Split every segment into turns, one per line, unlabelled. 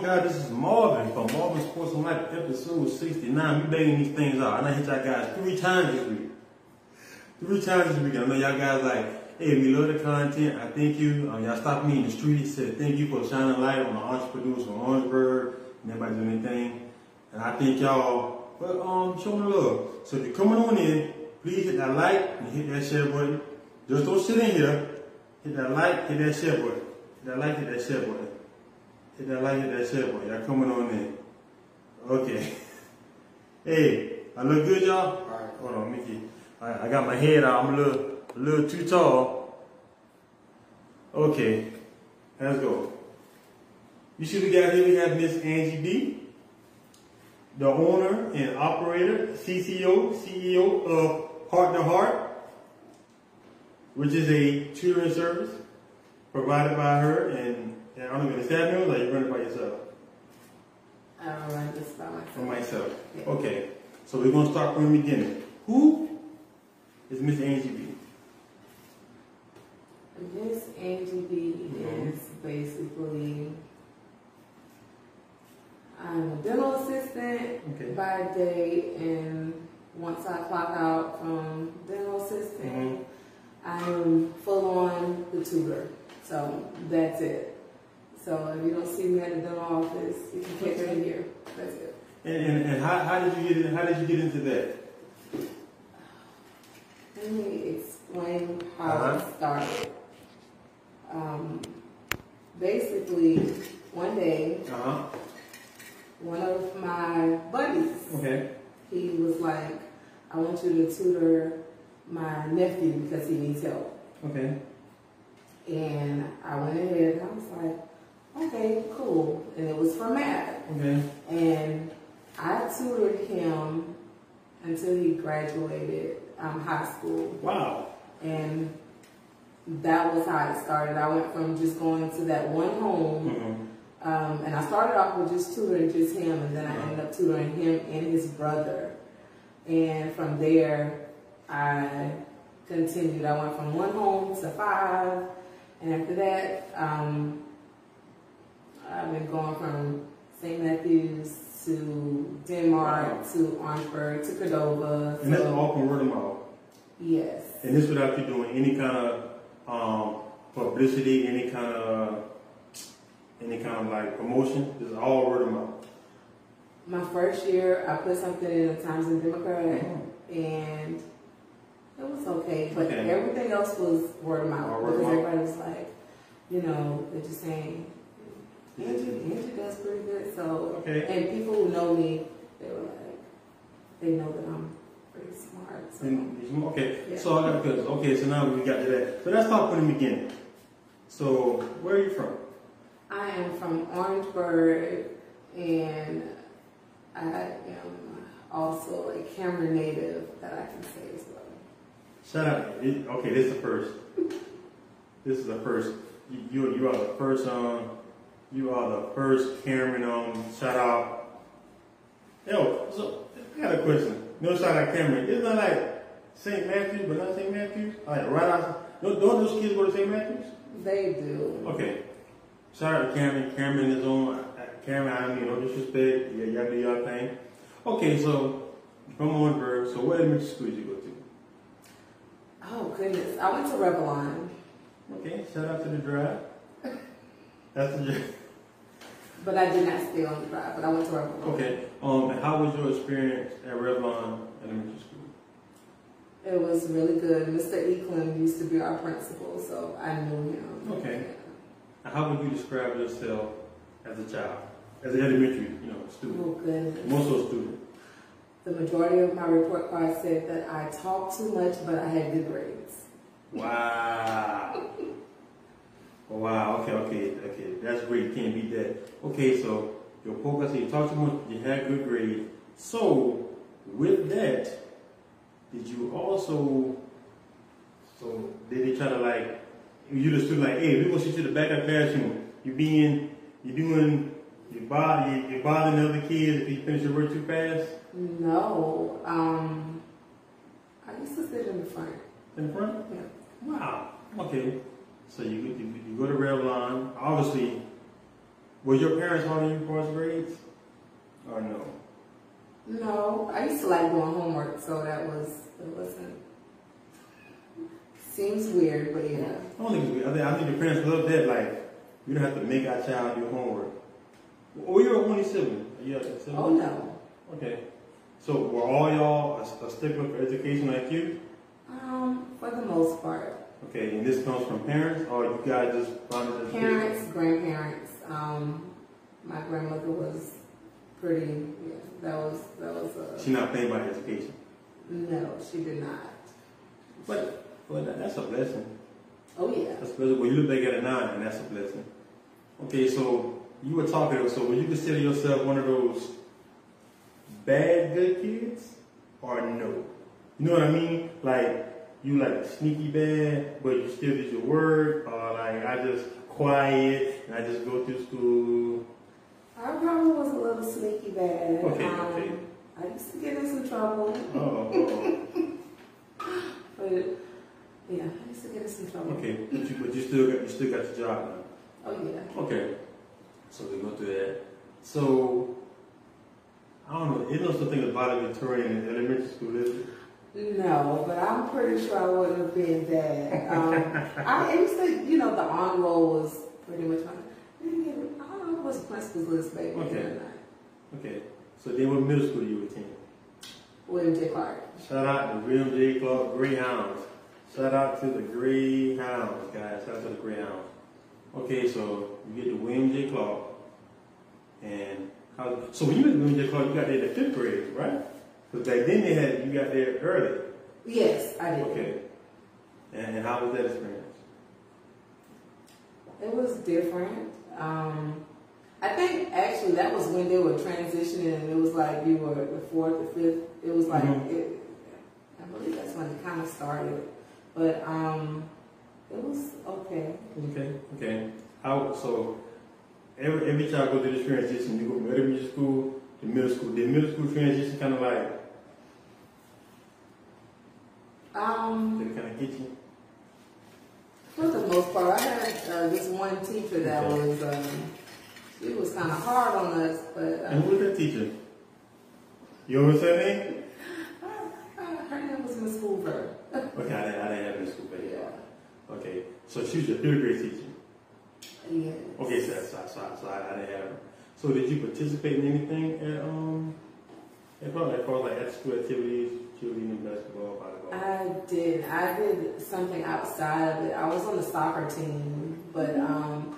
God, this is Marvin from Marvin Sports and Life, episode 69. We banging these things out. I done hit y'all guys three times this week. Three times this week. I know y'all guys like, hey, we love the content. I thank you. Um, y'all stopped me in the street, said thank you for shining light on the entrepreneurs from Orangeburg and everybody doing anything. And I thank y'all for um, showing the love. So if you're coming on in, please hit that like and hit that share button. Just don't sit in here. Hit that like, hit that share button. Hit that like, hit that share button. Hit that like, it that share button. Y'all coming on in. Okay. hey, I look good, y'all? Alright, hold on, Mickey. I got my head out. I'm a little, a little too tall. Okay, let's go. You see we got here, we have Miss Angie B, the owner and operator, CCO, CEO of Heart to Heart, which is a tutoring service provided by her and, and I don't know, the staff members, or you run it by yourself?
I don't run this by myself.
For myself.
Yeah.
Okay, so we're gonna start from the beginning. Who is Miss Angie B?
Miss Angie B
Mhm.
is basically I'm a dental assistant
Okay.
by day, and once I clock out from dental assistant,
Mhm.
I'm full on the tutor. So that's it. So if you don't see me at the dental office, you can catch me here. That's it.
And, and, and how, how did you get in, how did you get into that?
Let me explain how
Uh-huh.
it started. Um, basically, one day,
Uh-huh.
one of my buddies,
Okay.
he was like, I want you to tutor my nephew because he needs help.
Okay.
And I went ahead and I was like, okay, cool. And it was for math.
Okay.
And I tutored him until he graduated um, high school.
Wow.
And that was how it started. I went from just going to that one home, um, and I started off with just tutoring just him, and then I ended up tutoring him and his brother. And from there, I continued. I went from one home to five, and after that, um, I've been going from St. Matthews to Denmark to Orangeburg to Cordova.
And that's all from word of mouth.
yes.
And this without you doing any kind of um, publicity, any kind of any kind of like promotion. This is all word of mouth.
My first year, I put something in the Times and Democrat,
Mhm.
and it was okay. But
Okay.
everything else was word of mouth because everybody was like, you know, they're just saying, Angie, Angie does pretty good. So,
Okay.
and people who know me, they were like, they know that I'm pretty smart. So,
And, okay,
Yeah.
so I got because okay, so now we got to that. So let's talk from the beginning. So where are you from?
I am from Orangeburg, and I am also a Cameron native that I can say as well.
Shut up. it- Okay, this is the first. This is the first. You you, you are the first. Um, you are the first Cameron. on. shout out. Yo, so I got a question. No shout out Cameron. Isn't that like St. Matthews, but not St. Matthews? Like right out. Don't, don't those kids go to St. Matthews?
They do.
Okay. Shout out to Cameron. Cameron is on. uh, Cameron, I mean, no disrespect. Yeah, y'all do y'all thing. Okay, so from Orangeburg. So what elementary school did you go to?
Oh goodness, I went to Rivelon,
Okay, shout out to the drive. That's the drive.
But I did not stay on the drive. But I went to Rivelon.
Okay. Um, and how was your experience at Rivelon Elementary School?
It was really good. Mr. Eklund used to be our principal, so I knew him.
Okay. And how would you describe yourself as a child, as an elementary, you know, student,
Oh goodness.
more so student?
The majority of my report card said that I talked too much, but I had good grades.
Wow. Oh, wow. Okay. Okay. Okay. That's great. Can't beat that. Okay. So your focus, you talked too much. You had good grades. So with that, did you also? So did they try to like? You just student like, hey, we gonna sit you in the back of the classroom. You being, you doing, you bother, you, you bothering the other kids if you finish your work too fast
No, um, I used to sit in the front.
in front.
Yeah.
Wow. Okay. So you, you, you go to Rivelon. Obviously, Were your parents on you for grades? Or no?
No, I used to like doing homework, so that was it wasn't. Seems weird, but yeah.
I don't think it's weird. I think, I think your parents love that. Like, you don't have to make our child do homework. Or you're only sibling. Are you a sibling?
Oh no.
Okay. So were all y'all a, a stickler for education like you?
Um, for the most part,
Okay, and this comes from parents, or you guys just found it
parents, grandparents. Um, my grandmother was pretty. Yeah, that was that was a.
She not paying by education,
No, she did not.
but but that's a blessing.
Oh yeah.
That's a blessing. When you look back at it now, and that's a blessing. Okay, so you were talking. So would you consider yourself one of those bad good kids, or no? You know what I mean? Like you like a sneaky bad, but you still did your work, or like I just quiet and I just go through school.
I probably was a little sneaky bad.
Okay,
um,
okay.
I used to get in some trouble,
Oh, oh,
but yeah, I used to get in some trouble.
okay. But you but you still got you still got your job now.
Oh yeah.
Okay. So we go through that. So I don't know. It no such thing as valedictorian in elementary school, is it?
No, but I'm pretty sure I wouldn't have been that. Um, I used to, you know, the on roll was pretty much my. I don't know what's principal's list, baby.
Okay. Okay. So then what middle school you attend?
William J. Clark.
Shout out to William J. Clark Greyhounds. Shout out to the Greyhounds, guys. Shout out to the Greyhounds. Okay, so you get to William J. Clark. And how, so when you went to William J. Clark, you got there in the fifth grade, right? Because back then they had you got there early.
Yes, I did.
Okay. And, and how was that experience?
It was different. Um, I think actually that was when they were transitioning, and it was like you were the fourth, the fifth. It was like
Mhm.
it, I believe that's when it kind of started, but um, it was okay.
Okay, okay. How so? Every every child go through this transition. You go from elementary school to middle school. Did middle school transition kind of like
Um,
did it kind of get you?
for the most part, I had uh, this one teacher that
Okay.
was um, she was kind of hard on us, but
And
uh,
who was that teacher? You know what I'm
uh, her name was Miss Hoover.
Okay, I didn't, I didn't have school baby.
Yeah,
Okay, so she was your third grade teacher.
yeah.
Okay, so so, so, so I, I didn't have her. So did you participate in anything at um at probably far like at school activities, cheerleading, basketball, volleyball?
I did. I did something outside of it. I was on the soccer team, but um,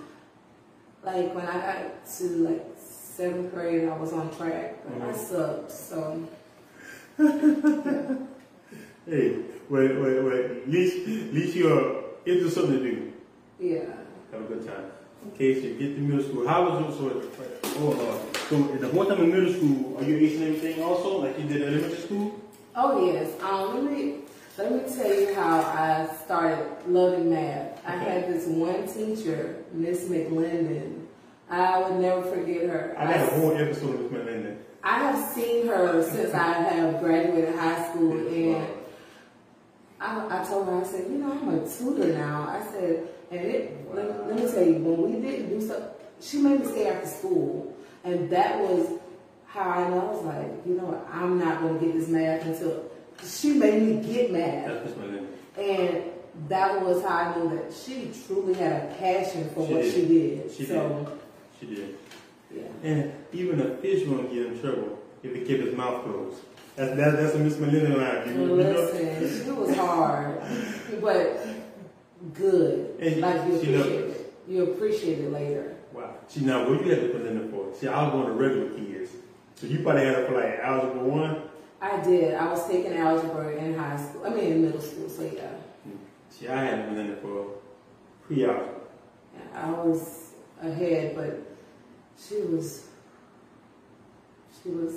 like when I got to like seventh grade, I was on track, but I
Mhm.
sucked. So
Hey, wait, wait, wait. At least, at least you're into something to do.
yeah,
Have a good time. Okay, so you get to middle school. How was your so? Oh, uh, so the whole time in middle school, are you acing everything also, like you did elementary school?
Oh yes. Um, let me let me tell you how I started loving math. I had this one teacher, Miss McLendon. I would never forget her.
I got a whole episode with Miss Melinda.
I have seen her since I have graduated high school, and I, I told her, I said, you know, I'm a tutor now. I said, and it, let, let me tell you, when we didn't do stuff, she made me stay after school, and that was how I know. I was like, you know what, I'm not going to get this math until she made me get math,
That's Miss Melinda.
and that was how I knew that she truly had a passion for
She
what
did.
she did.
She
so,
She did.
yeah.
And even a fish won't get in trouble if it keep his mouth closed. That's that, that's a Miss Melinda line. You, you know?
Listen, she was hard, but good.
And
like you
she
appreciate it. You appreciate it later.
Wow. See now, what you had to put in for? See, I was one of the regular kids, so you probably had to for like algebra one.
I did. I was taking algebra in high school. I mean, in middle school. So yeah,
See, I had put in for pre-algebra.
I was ahead, but she was. She was.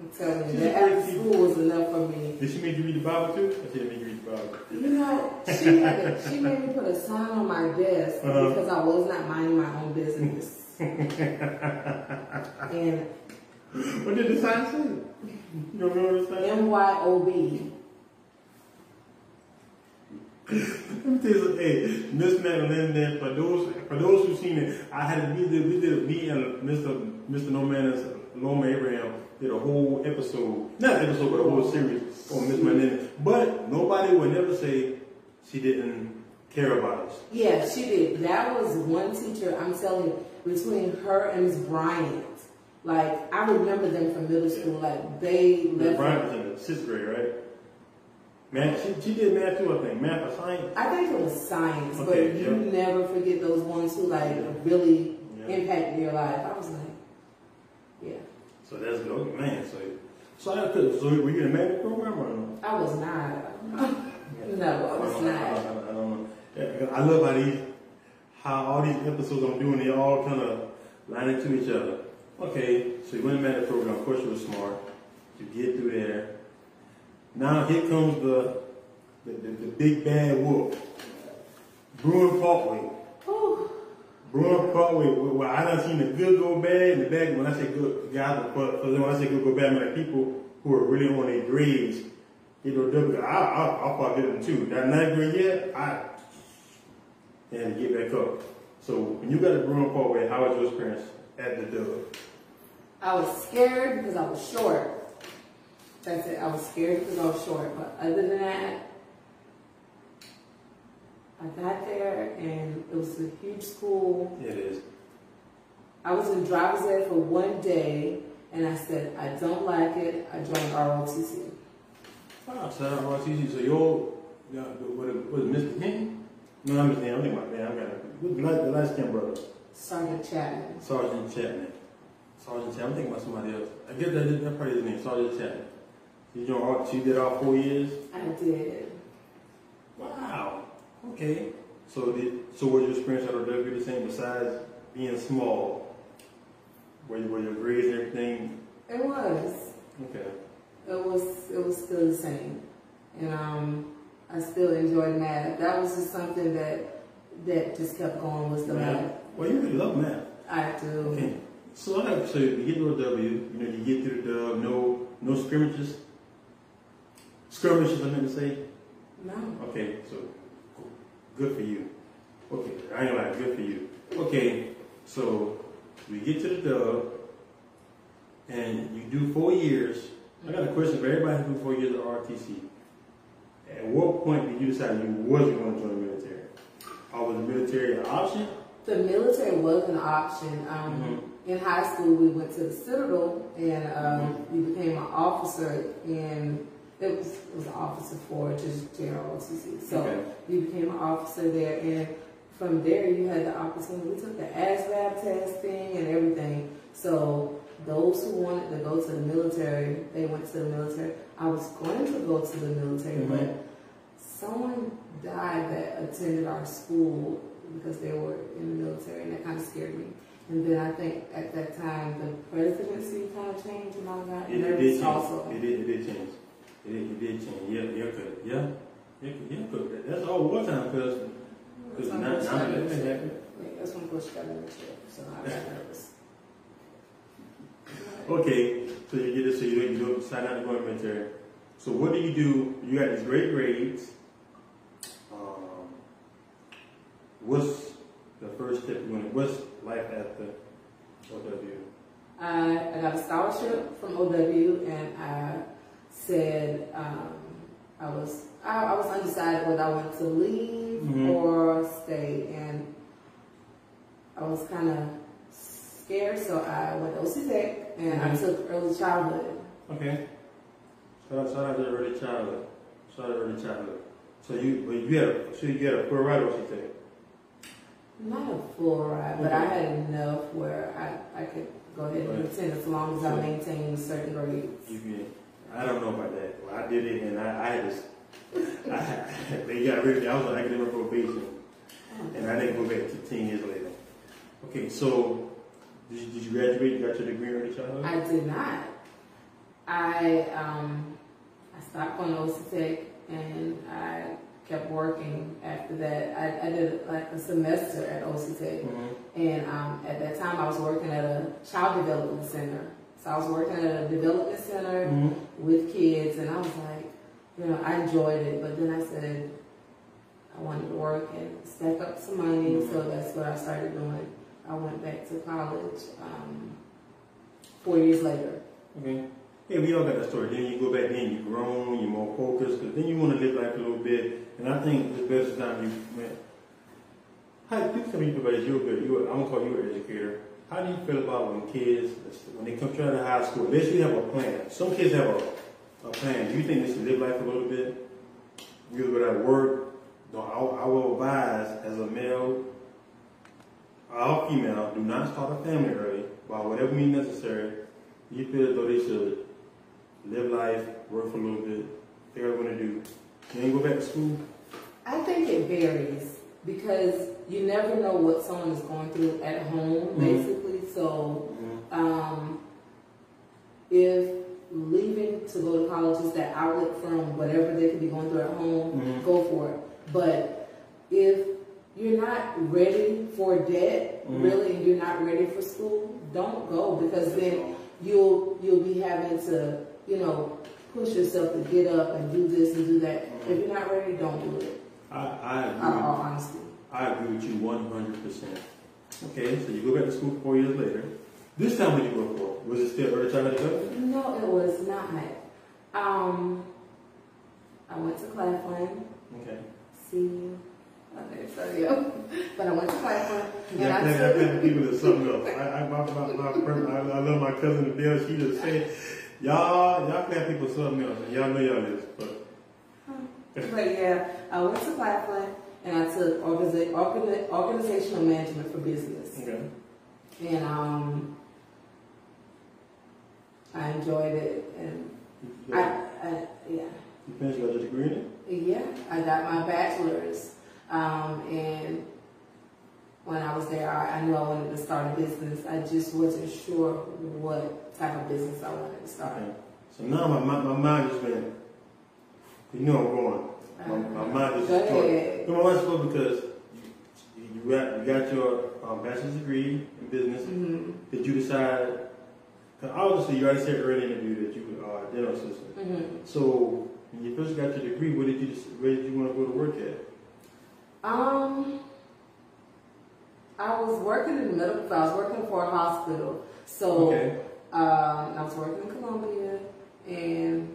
I'm telling you, that
a
after school was enough for me.
Did she make you read the Bible too? Or she didn't make you read the Bible?
You know, she had to, she made me put a sign on my desk
Uh-huh.
because I was not minding my own business. and
What did the sign say? You don't remember the sign?
MYOB.
Let me tell you. Hey, Miss Madeline, then for those for those who've seen it, I had we did we did me and Mr. Mr. No Man's Loma Abraham did a whole episode, not episode, but a whole series on Miss Madeline. But nobody would never say she didn't care about us.
Yeah, she did. That was one teacher, I'm telling you, between her and Miss Bryant. Like, I remember them from middle school. Like, they left.
Bryant was in the sixth grade, right? Math, she, she did math too, I think. Math or science.
I think it was science,
Okay,
but you
yeah.
never forget those ones who, like, really
Yeah.
impacted your life. I was like, yeah.
So that's good, man. So, so I could. So were you in the magnet program or no?
I was not. no, I was
I don't, I
not.
don't, I don't know. Yeah, I love how these, how all these episodes I'm doing, they all kind of line into each other. Okay, so you went in the program. Of course, you were smart. You get through there. Now here comes the the, the, the big bad wolf, Bruin Parkway.
Whew.
Bruin Parkway, where I done seen the good go bad and the bad. When I say good, guys, them, when I say good go bad, I mean like people who are really on their grades. You know, double. I I I fought them too. That ninth grade year, I and get back up. So when you got a Bruin Parkway, how was your experience at the Dub?
I was scared because I was short. That's it. I was scared because I was short. But other than that, I got there and it was a huge school.
It is.
I was in driver's ed for one day and I said, I don't like it. I joined ROTC.
Wow, shout out RTC. So your, yeah, what, what, what Mr. Henry? No, I'm Mr. Henry. I'm thinking about, man, I got the light, the light skin brother.
Sergeant Chapman.
Sergeant Chapman. Sergeant Chapman. I'm thinking about somebody else. I guess that, that probably his name, Sergeant Chapman. You joined, all- you did all four years.
I did.
Wow. Okay. So did so was your experience at OW the same besides being small? Were, were your grades and everything?
It was.
Okay.
It was it was still the same, and um, I still enjoyed math. That was just something that that just kept going was the math.
Well, you really love math.
I do.
Okay. So I have so you get to a W, you know, you get to the dub, no no scrimmages. Skirmishes I meant to say.
No.
Okay, so good for you. Okay, I ain't lie, good for you. Okay, so we get to the dub and you do four years. I got a question for everybody who do four years of RTC. At what point did you decide you wasn't going to join the military? Or was the military an option?
The military was an option. Um, In high school, we went to the Citadel, and um, you became an officer. And it was it was an officer for just general OTC. So
Okay.
you became an officer there, and from there you had the opportunity. We took the ASVAB testing and everything. So those who wanted to go to the military, they went to the military. I was going to go to the military,
Mhm.
but someone died that attended our school because they were in the military, and that kind of scared me. And then I think at that time the presidency kind of changed, and all that.
It, it did change.
also.
It did, it did change. It did, it did change. Yeah, yeah, good. Yeah, yeah, yeah, good. That's all wartime, cause, cause
That's when
now,
Bush
now
got
that
in the
that
chair.
happened.
That's when Bush got in the chair, so I got nervous.
Okay, so you get it, so you, you don't sign out to go in the military. So what do you do? You got these great grades. Um, what's the first step you want? What's life after OW?
I, I got a scholarship from OW, and I said um, I was I, I was undecided whether I wanted to leave
Mhm.
or stay, and I was kind of scared, so I went to OC Tech and I
Mhm.
took early childhood.
Okay. Shout out, shout out to early childhood. Shout out to early childhood. So you, but you had, a, so you had a full ride, what you take?
Not a full ride, but I had enough where I, I could go ahead and
Right.
attend as long as I maintained certain grades.
You can, I don't know about that. Well, I did it, and I, I had. I, they got rid of me. I was on academic probation, and I didn't go back to ten years later. Okay, so did you, did you graduate? You got your degree in early childhood?
I did not. I um, I stopped going to OC Tech and I kept working after that. I, I did like a semester at OC Tech,
Mhm.
and um, at that time I was working at a child development center. So I was working at a development center
Mhm.
with kids, and I was like, you know, I enjoyed it, but then I said, I wanted to work and stack up some money,
Mhm.
so that's what I started doing. I went back to college um, four years later.
Okay. Yeah, we all got that story. Then you go back, then you grown, you're more focused, because then you want to live life a little bit. And I think the best time you went. How do you tell me about you're good? You're, I'm gonna call you an educator. How do you feel about when kids, when they come out of high school, they should have a plan. Some kids have a, a plan. Do you think they should live life a little bit? You go to work. I, I will advise as a male all female, do not start a family early by whatever means necessary. You feel as though they should live life, work for a little bit, figure out what to do. Then go back to school.
I think it varies because you never know what someone is going through at home,
Mhm.
basically. So, um, if leaving to go to college is that outlet from whatever they could be going through at home,
Mhm.
go for it. But if you're not ready for debt,
Mhm.
really, you're not ready for school, don't go because then you'll you'll be having to, you know, push yourself to get up and do this and do that. If you're not ready, don't do it.
I, I agree.
all honesty.
I agree with you 100%. Okay, so you go back to school four years later. This time what did you go for? Was it still early childhood development?
No, it was not. Um, I went to Claflin.
Okay.
See, you. okay, so yeah. But I went to Claflin
Yeah,
I
that, that, that
took.
people is something else. I, I, my, my, my, friend- I, I love my cousin Adele. She just said, y'all, y'all can have people something else. Y'all know y'all is. But
But yeah, I went to Claflin and I took organiza- organi- organizational management for business.
okay.
And um, I enjoyed it. And
You,
I, I yeah.
you finished your degree in it?
Yeah, I got my bachelor's, um, and when I was there, I, I knew I wanted to start a business. I just wasn't sure what type of business I wanted to start.
Okay. So now my, my, my mind just went, you know I'm going. My, my mind just
Go
destroyed. No, my mind's going because you, you, got, you got your um, bachelor's degree in business.
hmm
Did you decide, because obviously you already said early in the interview that you are a dental assistant.
hmm
So when you first got your degree, where did you where did you want to go to work at?
Um, I was working in the medical field. I was working for a hospital. So
Okay.
um, I was working in Columbia, and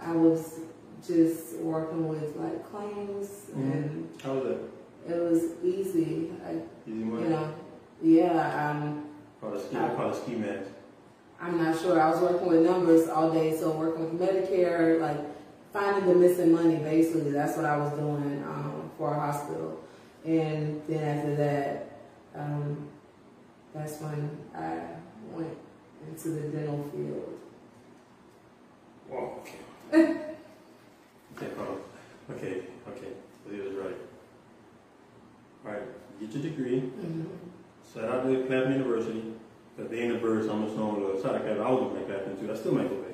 I was just working with like claims,
Mhm.
and
How was that?
it was easy. I,
Easy
you
money.
know, yeah. Um,
Called a ski. I call it ski mask.
I'm not sure. I was working with numbers all day, so working with Medicare, like finding the missing money. Basically, that's what I was doing um, for a hospital. And then after that, um, that's when I went into the dental field.
Whoa. Okay. okay. Hold. Okay. Okay. He was right. All right. Get your degree.
Mm-hmm.
Shout out to Claflin University. Because they in the birds almost on the side of Claflin. I was looking at Claflin too. I still might go back.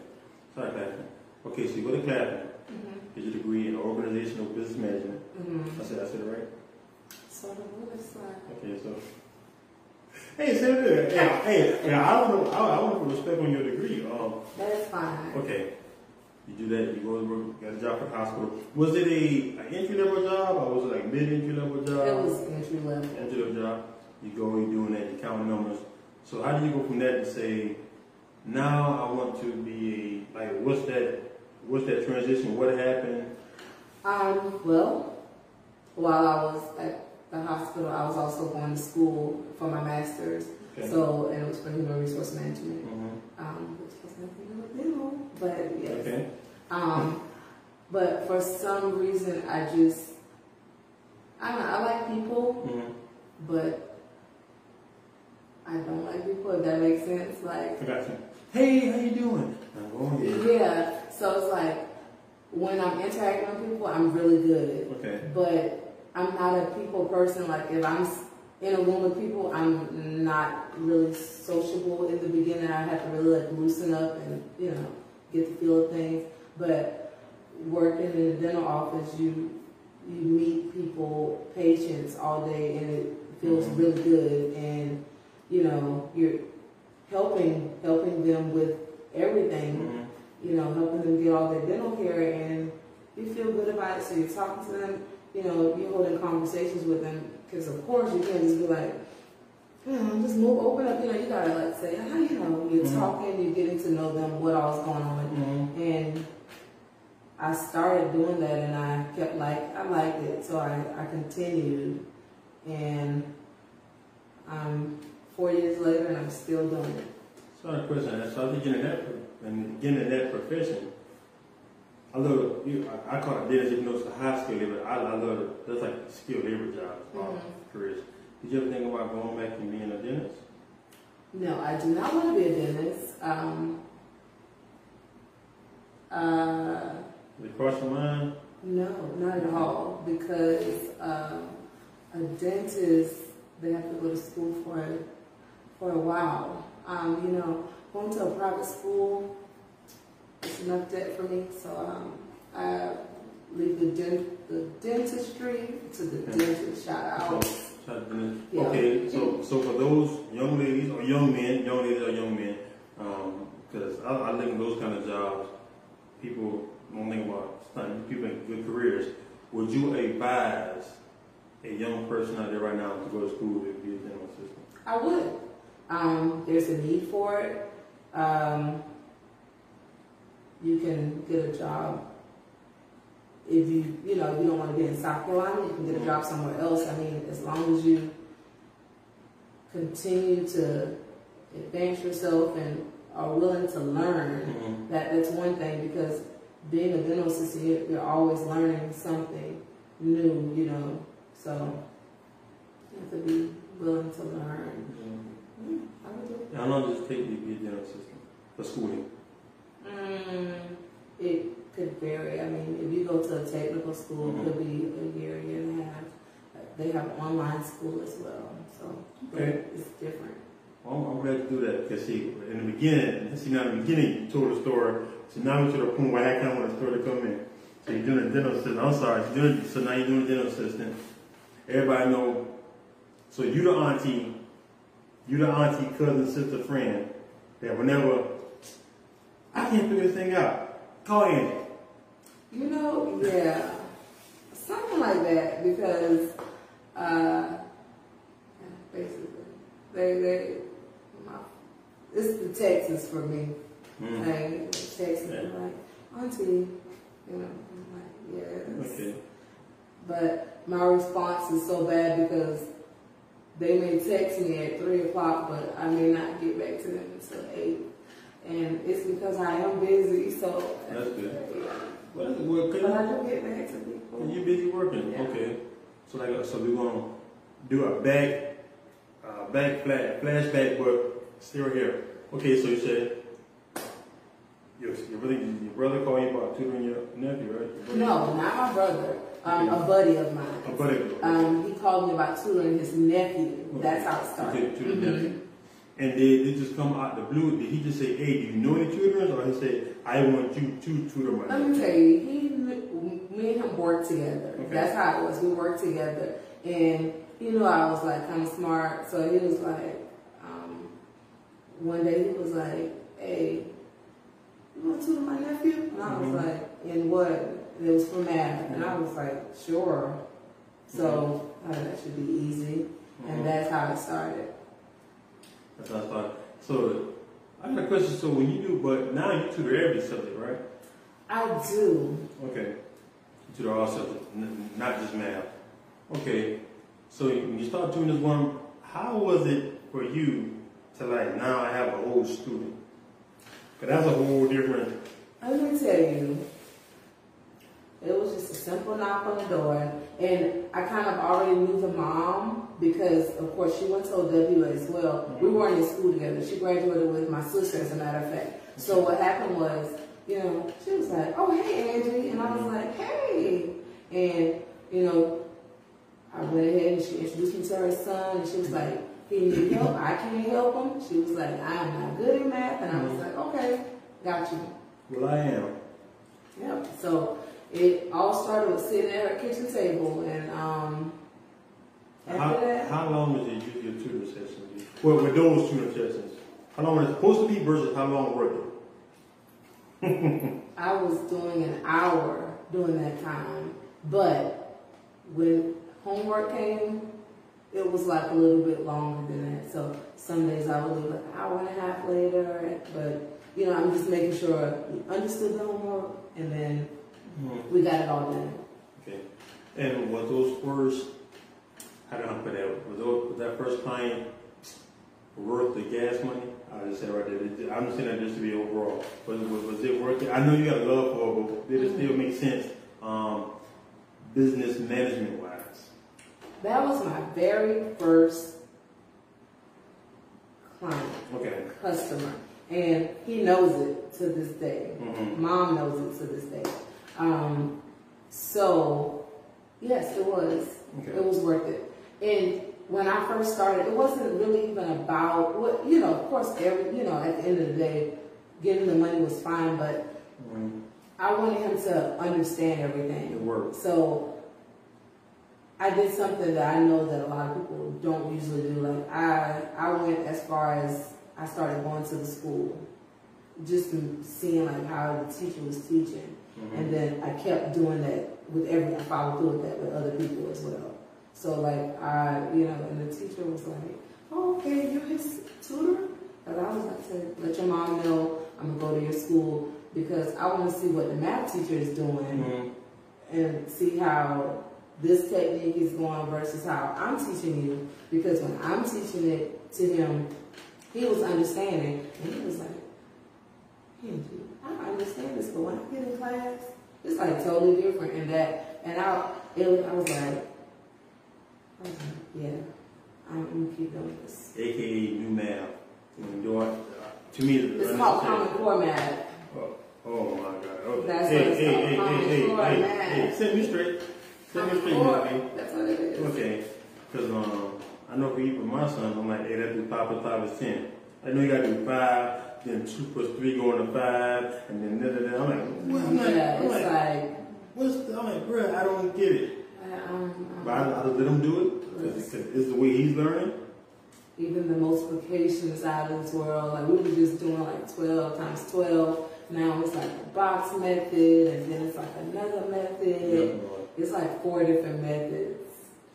Of Claflin. Okay, so you go to Claflin.
Mm-hmm.
Get your degree in organizational business management.
Mm-hmm.
I said I said it right.
So the was like,
Okay, so. Hey, say good. Hey, hey, hey, I don't know. I, I want to put respect on your degree. Um,
that's fine.
okay, you do that. You go to work, got a job for the hospital. Was it a, an entry level job or was it like mid entry level job?
It was entry level.
entry level job. You go, you doing that, you count numbers. So how do you go from that to say, now I want to be a like what's that? What's that transition? What happened?
Um, well, while I was at the hospital, I was also going to school for my master's.
Okay.
So, and it was for human resource management,
Mhm.
um, which has nothing to do with but yes.
Okay.
Um, but for some reason, I just, I don't know, I like people,
Mhm.
but I don't like people, if that makes sense. Like,
I got you. Hey, how you doing? I'm going
yeah, so it's like, when I'm interacting with people, I'm really good.
Okay.
but I'm not a people person. Like if I'm in a room with people, I'm not really sociable in the beginning. I have to really like loosen up and you know get the feel of things. But working in the dental office, you you meet people, patients all day, and it feels
Mhm.
really good. And you know you're helping helping them with everything
Mhm.
you know, helping them get all their dental care and you feel good about it. So you're talking to them, you know, you're holding conversations with them, because of course you can't just be like, you know, just move, open up. You know, you gotta like say, how you know, you're
Mhm.
talking, you're getting to know them, what all's going on, and I started doing that, and I kept like, I liked it, so I, I continued, and um, four years later, and I'm still doing it.
So a question, so I think getting that, pro- and getting in that profession, I love, you, I, I call it dentist, even though it's a high skill labor, I, I love it, that's like skilled labor jobs,
Mhm.
careers. Did you ever think about going back and being a dentist?
No, I do not want to be a dentist. Um, uh,
Did it cross your mind?
no, not at all, because um, a dentist they have to go to school for for a while. Um, you know, going to a private school enough debt for me, so um, I leave the dent the dentistry to the
Okay.
dentist. Shout out.
Dentist.
Yeah.
Okay, so, so for those young ladies or young men, young ladies or young men, um, because I, I think those kind of jobs, people don't think about people in good careers. Would you advise a young person out there right now to go to school to be a dental assistant?
I would. Um, there's a need for it. Um, you can get a job if you, you know, if you don't want to be in South Carolina. You can get a job somewhere else. I mean, as long as you continue to advance yourself and are willing to learn,
Mm-hmm.
that that's one thing because being a dental assistant, you're, you're always learning something new, you know. So you have to be willing to learn. Mm, I would do it.
How long does it take you to be a dental assistant for schooling?
Mm, it could vary. I mean, if you go to a technical school,
Mhm.
it could be a year, year and a half. They have online school as well, so
Okay.
it's different.
Well, I'm glad to do that because see, in the beginning, see now in the beginning you told the story. So now we're to the point where I kind of want the story to come in. So you're doing a dental assistant. I'm sorry, you're doing, so now you're doing a dental assistant. Everybody know. So you the auntie, you the auntie, cousin, sister, friend that whenever I can't figure this thing out, call Angie.
You know, yeah, something like that because uh, basically they they my, it's the Texas for me.
Mm.
Like Texas,
Yeah.
like auntie, you know, I'm like yes.
Okay.
But my response is so bad because they may text me at three o'clock, but I may not get back to them until eight. And it's because I am busy, so
That's good.
Yeah.
Well, well,
But I do get back to people.
And you busy working?
Yeah.
Okay. So like, so we're gonna do a back, uh, back flash, flashback, but still here. Okay. So you said your your brother, your brother called you about tutoring your nephew, right? Your?
No, not my brother. Um, a buddy of mine.
A buddy.
Um, he called me about tutoring his nephew. That's how it started.
To- to the
Mhm.
nephew. And did it just come out the blue? Did he just say, "Hey, do you know any tutors?" Or he said, "I want you to tutor my
Let me
nephew"?
tell you, he, me and him worked together.
Okay.
That's how it was. We worked together, and he knew I was like kind of smart, so he was like, um, one day he was like, "Hey, you want to tutor my nephew?" And I was
Mhm.
like, "In what?" And it was for math, and I was like, "Sure." So uh, that should be easy, and
Mhm.
that's how it started.
That's how I. So I got a question. So when you do, but now you tutor every subject, right?
I do.
Okay. To the all subjects, n- not just math. Okay. So when you start doing this one, how was it for you to like now I have a whole student? Cause that's a whole different.
Let me tell you, it was just a simple knock on the door, and I kind of already knew the mom because, of course, she went to OW as well. We mm-hmm. weren't in school together. She graduated with my sister, as a matter of fact. So what happened was, you know, she was like, "Oh, hey, Angie," and I was mm-hmm. like, "Hey," and you know, I went ahead and she introduced me to her son, and she was mm-hmm. like, "He need help. I can't help him." She was like, "I am not good in math," and I was like, "Okay, got you."
Well, I am.
Yep. So it all started with sitting at her kitchen table, and um,
How,
that,
how long was your, your tutor session? Well, with those tutoring sessions, how long was it supposed to be versus how long were they?
I was doing an hour during that time, but when homework came, it was like a little bit longer than that. So some days I would leave an hour and a half later, but you know, I'm just making sure we understood the homework and then
Mhm.
we got it all done.
Okay. And what those first, how do I put that, was, those, that first client worth the gas money? I just said right there, I'm saying that just to be overall. Was, was, was it worth it? I know you got a love for it, but did it still make sense, um, business management wise?
That was my very first client,
Okay.
customer, and he knows it to this day.
Mm-hmm.
Mom knows it to this day. Um, so, yes, it was. It was worth it. And when I first started, it wasn't really even about what you know. Of course, every you know, at the end of the day, getting the money was fine, but
Mhm.
I wanted him to understand everything.
It worked.
So I did something that I know that a lot of people don't usually do. Like I, I went as far as I started going to the school, just to seeing like how the teacher was teaching,
Mhm.
and then I kept doing that with every. I followed through with that with other people as well. So like I, you know, and the teacher was like, oh, "Okay, you're his tutor," and I was like, "Say, "Let your mom know I'm gonna go to your school because I want to see what the math teacher is doing."
Mhm.
and see how this technique is going versus how I'm teaching you. Because when I'm teaching it to him, he was understanding, and he was like, I understand this, but when I get in class, it's like totally different. And that, and I, it, I was like, Yeah, I'm, I'm gonna keep doing this.
AKA new math. Do I, to me,
It's called Common Core Math.
Oh, oh my God. Okay.
That's
hey,
what it's
hey,
called,
hey,
Common
hey, hey,
Core
hey,
math.
hey, set me straight. Set me
Common
straight,
Core,
okay?
that's what it is.
Okay. Because um, I know for you, even my son, I'm like, hey, that do five plus five is ten. I know you gotta do five, then two plus three going to five, and then da da da. I'm like, what? I'm like,
Yeah,
I'm
it's
like,
like,
what's the, I'm like, bro, I don't get it.
Um,
But I, I let him do it because it's the way he's learning.
even the multiplications out of this world. Like we were just doing like 12 times 12. Now it's like a box method, and then it's like another method. It's like four different methods.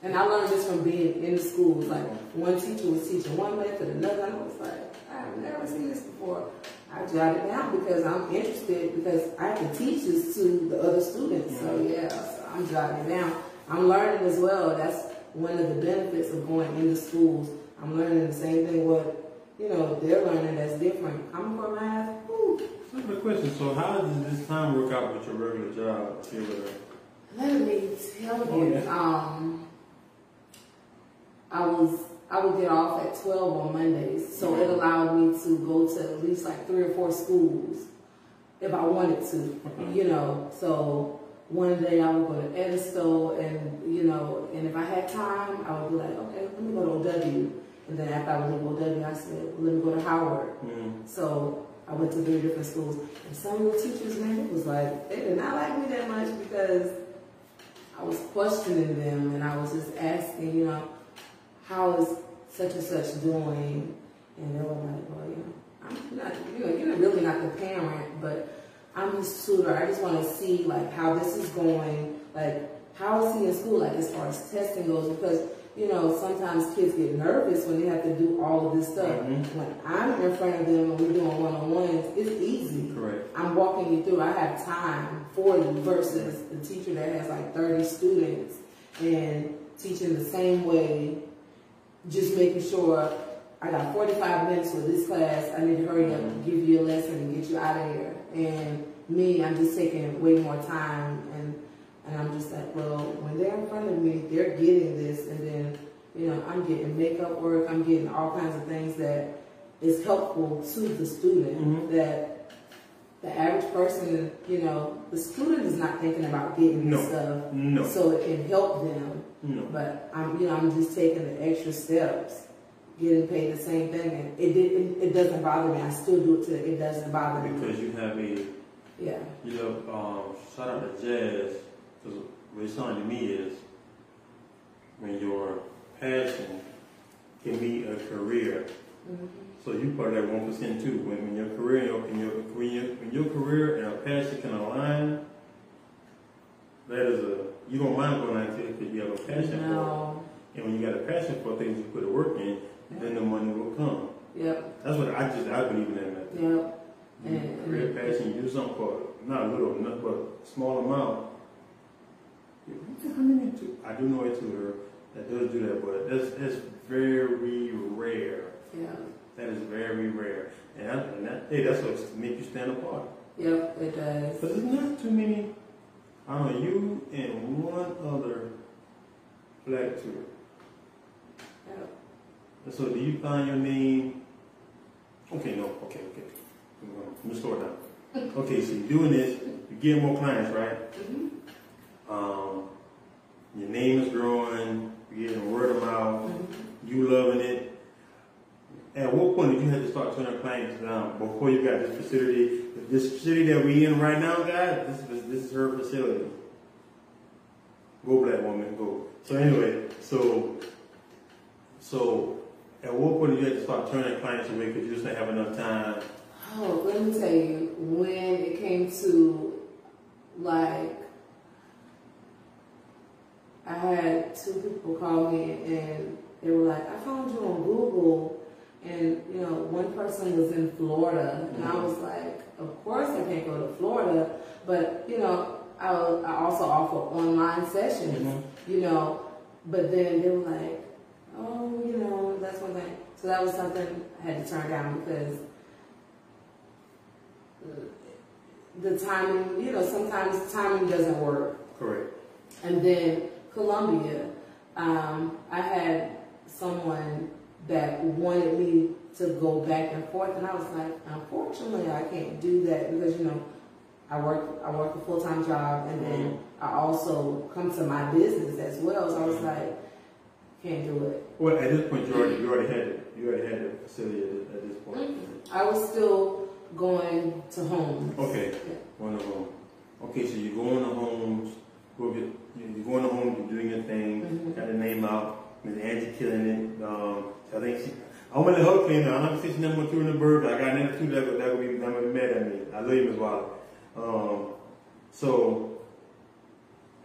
And I learned this from being in the school. It's like one teacher was teaching one method, another, and I was like, I've never seen this before. I jotted it down because I'm interested because I to teach this to the other students. So yeah, so I'm jotting it down. I'm learning as well. That's one of the benefits of going into schools. I'm learning the same thing what you know they're learning that's different. I'm math. Whew.
So I a question. So how does this time work out with your regular job? if with her?
Let me tell
Oh,
you,
yeah.
um, I was I would get off at twelve on Mondays, so it allowed me to go to at least like three or four schools if I wanted to, you know. So one day I would go to Edisto, and you know, and if I had time, I would be like, okay, let me go to OW, and then after I would leave OW, I said, let me go to Howard.
Mm.
So I went to three different schools, and some of the teachers, man, it was like they did not like me that much because I was questioning them, and I was just asking, you know, how is such and such doing, and they were like, well, you know, I'm not, you know, you're really not the parent, but I'm his tutor. I just want to see like how this is going, like how is he in school, like as far as testing goes, because you know sometimes kids get nervous when they have to do all of this stuff.
Mhm.
When I'm in front of them and we're doing one on ones, it's easy.
Correct.
I'm walking you through. I have time for you versus the teacher that has like 30 students and teaching the same way, just making sure I got 45 minutes with this class. I need to hurry up and give you a lesson and get you out of here. And me, I'm just taking way more time and and I'm just like, well, when they're in front of me, they're getting this, and then, you know, I'm getting makeup work, I'm getting all kinds of things that is helpful to the student
Mhm.
that the average person, you know, the student is not thinking about getting
No.
this stuff,
No.
so it can help them.
No.
But I'm, you know, I'm just taking the extra steps, getting paid the same thing, and it it, it, it doesn't bother me. I still do it till it doesn't bother me.
Because you have a,
Yeah.
you know, um, shout out to Jazz, because what it's telling to me is when your passion can be a career,
Mhm.
so you part of that one percent too. When, when your career and your, when your when your when your career and a passion can align, that is a you don't mind going out there because you have a passion no. for it. And when you got a passion for things, you put the work in, then the money will come.
Yep.
That's what I just I believe in that method.
Yep.
You
And-
passion, you do something for not a little, not but a small amount. Many tu- I do know a tutor that does do that, but that's that's very rare.
Yeah.
That is very rare, and, I, and that, hey, that's what make you stand apart.
Yep. It does.
But there's not too many. I know you and one other black tutor.
Yep.
And so, do you find your name? Okay, no, okay, okay. Let me slow it down. Okay, so you're doing this, you're getting more clients, right?
Mhm.
Um, your name is growing, you're getting word of mouth,
Mhm.
you loving it. At what point did you have to start turning clients down before you got this facility? This facility that we in right now, guys, this is this is her facility. Go black woman, go. So anyway, so so at what point did you have to start turning clients away because you just didn't have enough time?
Oh, let me tell you, when it came to like, I had two people call me and they were like, I found you on Google. And, you know, one person was in Florida. And I mm-hmm. was like, of course I can't go to Florida. But, you know, I, I also offer online sessions, mm-hmm. you know. But then they were like, oh, you know, that's one thing. So that was something I had to turn down because uh, the timing, you know, sometimes timing doesn't work.
Correct.
And then Columbia, um, I had someone that wanted me to go back and forth, and I was like, unfortunately, I can't do that because you know, I work I work a full time job, and then mm-hmm. I also come to my business as well. So I was mm-hmm. like, can't do it.
Well, at this point, you already you already had it. You already had the facility at this, at this point.
I was still going to homes.
Okay,
Yeah.
going to home. Okay, so you're going to homes. You- you're going to homes. You're doing your thing.
Mhm.
Got the name out. Miss Angie killing it. Um, I think she. I'm gonna let her clean it. I'm not fixing number two in the bird. I got another two that would that would be that would be mad at me. I love you, Miss Waller. Um, so,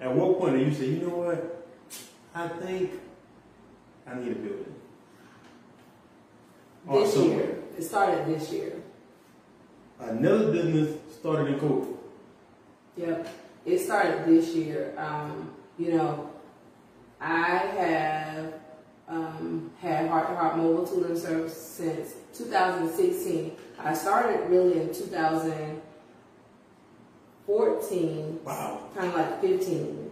at what point do you say, you know what? I think I need a building. Or
This
somewhere.
year, it started this year.
Another business started in COVID.
Yep, it started this year. Um, you know, I have um, had Heart to Heart Mobile Tutoring Service since 2016. I started really in 2014,
Wow.
kind of like 15,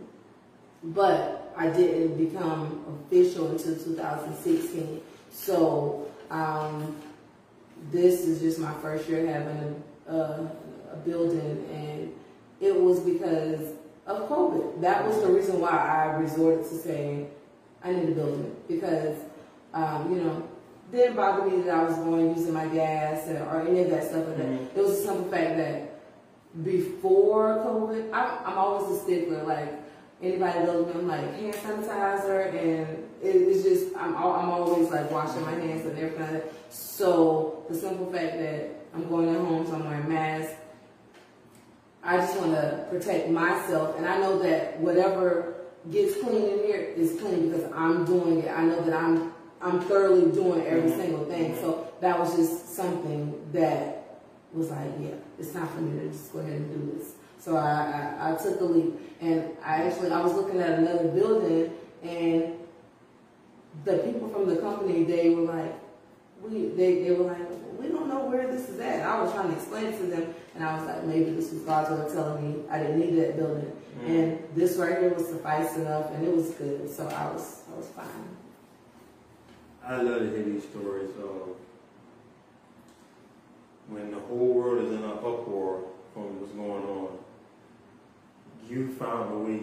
but I didn't become official until 2016. So um, this is just my first year having a, a, a building, and it was because of COVID. That was the reason why I resorted to saying I need a building because um, you know didn't bother me that I was going using my gas and, or any of that stuff. Like that.
Mhm.
It was the simple fact that before COVID, I'm, I'm always a stickler. Like anybody knows me, I'm like hand sanitizer, and it, it's just I'm I'm always like washing my hands and everything. So the simple fact that I'm going at home, so I'm wearing masks. I just want to protect myself, and I know that whatever gets clean in here is clean because I'm doing it. I know that I'm I'm thoroughly doing every
Mhm.
single thing. So that was just something that was like, yeah, it's time for me to just go ahead and do this. So I, I, I took the leap, and I actually I was looking at another building, and the people from the company they were like, we they, they were like, we don't know where this is at. And I was trying to explain it to them, and I was like, maybe this was God's way of telling me I didn't need that building, mm. and this right here was suffice enough, and it was good. So I was I was fine.
I love to hear these stories of when the whole world is in an uproar from what's going on. You found a way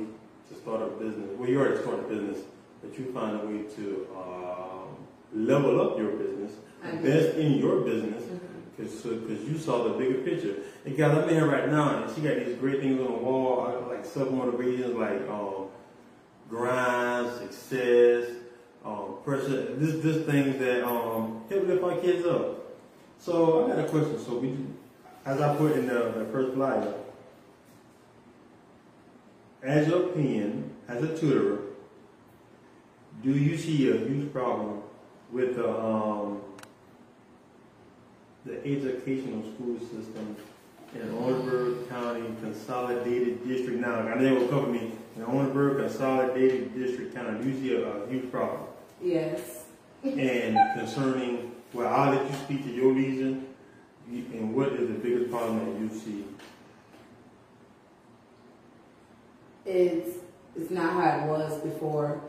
to start a business. Well, you already started a business, but you found a way to um, level up your business, invest in your business, because cause you saw the bigger picture. And guys, I'm in here right now, and she got these great things on the wall, uh, like self motivations, like um, grind, success, um, pressure. This, this things that um, help lift our kids up. So I got a question. So we, as I put in the, the first flyer, as your opinion, as a tutor, Do you see a huge problem with the um, the educational school system in Orangeburg County Consolidated District? Now, I know they will cover me in Orangeburg Consolidated District County. Do you see a, a huge problem?
Yes.
And concerning, well, I'll let you speak to your reason. And what is the biggest problem that you see?
It's it's not how it was before.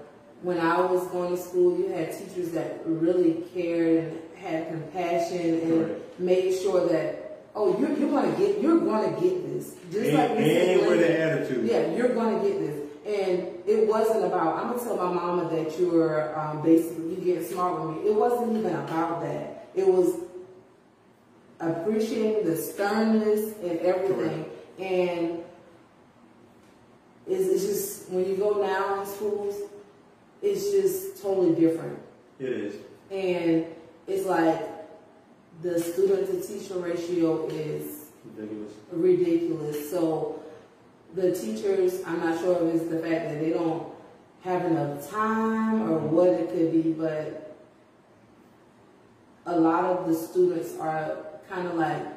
When I was going to school, you had teachers that really cared and had compassion and
Correct.
made sure that oh you're you're gonna get you're gonna get this just
And,
like
and with the attitude.
Yeah, you're gonna get this. And it wasn't about, I'm gonna tell my mama that you're um, basically, you getting smart with me. It wasn't even about that. It was appreciating the sternness and everything. And it's, it's just, when you go now in schools, it's just totally different.
It is.
And it's like the student to teacher ratio is
Ridiculous.
ridiculous. So the teachers, I'm not sure if it's the fact that they don't have enough time or mm-hmm. what it could be, but a lot of the students are kind of like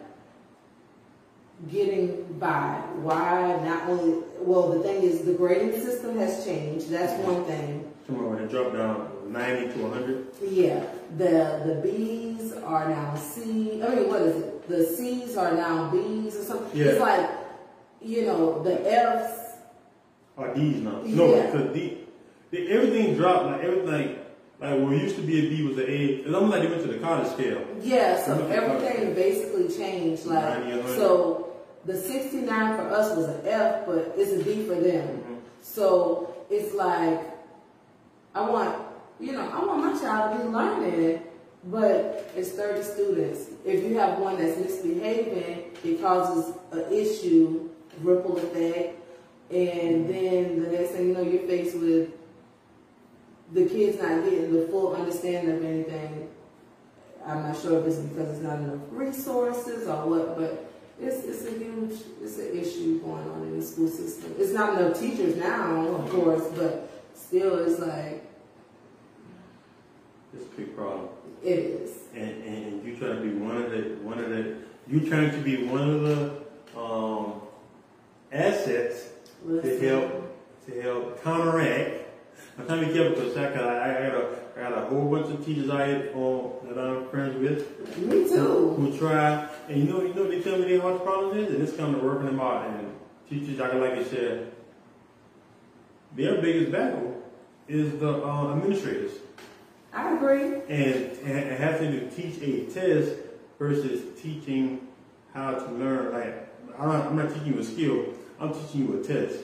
getting by. Why? Not only, well, the thing is the grading system has changed. That's one thing.
Tomorrow when it dropped down 90 to 100.
Yeah, the the B's are now C. I mean, what is it? The C's are now B's or something.
Yeah.
It's like, you know, the F's.
Are D's now. No,
Yeah.
because D, the, everything dropped. Like everything, like what used to be a B was an A. It's almost like they went to the college scale.
Yeah, so everything basically changed. Like,
90,
so the 69 for us was an F, but it's a D for them.
Mhm.
So it's like, I want, you know, I want my child to be learning, but it's 30 students. If you have one that's misbehaving, it causes an issue, ripple effect, and then the next thing you know, you're faced with the kids not getting the full understanding of anything. I'm not sure if it's because it's not enough resources or what, but it's, it's a huge, it's an issue going on in the school system. It's not enough teachers now, of course, but still it's like,
It's a big problem.
it is.
And, and, and you trying to be one of the one of the you trying to be one of the um, assets to help to help counteract. I'm trying to be careful because I, got- I, I got a I got a whole bunch of teachers out here um, that I'm friends with
Me too.
who try and you know you know they tell me their hard problem is and it's coming to working them out and teachers I can like I said their biggest battle is the uh, administrators
I agree.
and, and it has to teach a test versus teaching how to learn like I'm not, I'm not teaching you a skill I'm teaching you a test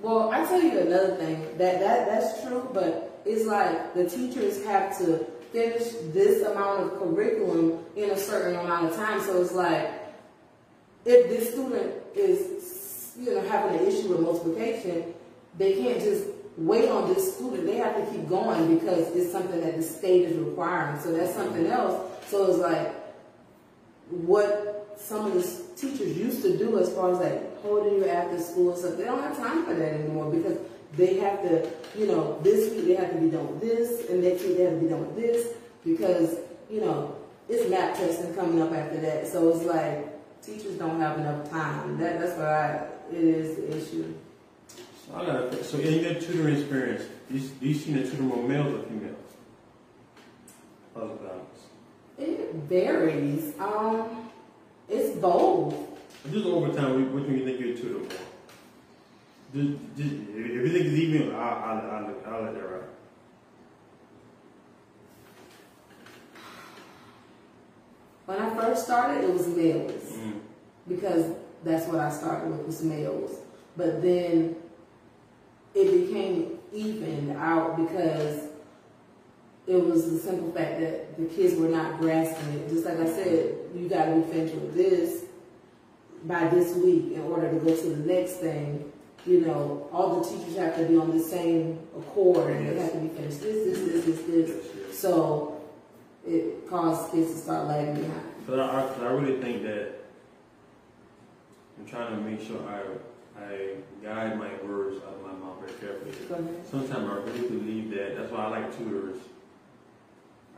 Well, I tell you another thing that that that's true, but it's like the teachers have to finish this amount of curriculum in a certain amount of time. So it's like if this student is you know having an issue with multiplication, they can't just wait on this student. They have to keep going because it's something that the state is requiring. So that's something else. So it's like what some of the teachers used to do as far as like holding you after school and stuff, they don't have time for that anymore because they have to, you know, this week they have to be done with this, and next week they have to be done with this because, you know, it's map testing coming up after that. So it's like teachers don't have enough time. That that's what I it is the issue.
So I got a, so in your tutoring experience, do you, do you see the tutor more males or females? Balance.
It varies. Um, it's both.
Just over time, which one you think you're a tutor more? Just, just, if you think it's even, I'll, I'll, I'll, I'll let that ride.
When I first started, it was males.
Mm.
because that's what I started with was males. But then it became evened out because it was the simple fact that the kids were not grasping it. Just like I said, you got to be finished with this by this week in order to go to the next thing. You know, all the teachers have to be on the same accord and they have to be finished this, this, this, this, this. So it caused kids to start lagging behind.
But I, I, 'cause I really think that I'm trying to make sure I I guide my words out of my mouth very carefully. Sometimes I really believe that. That's why I like tutors.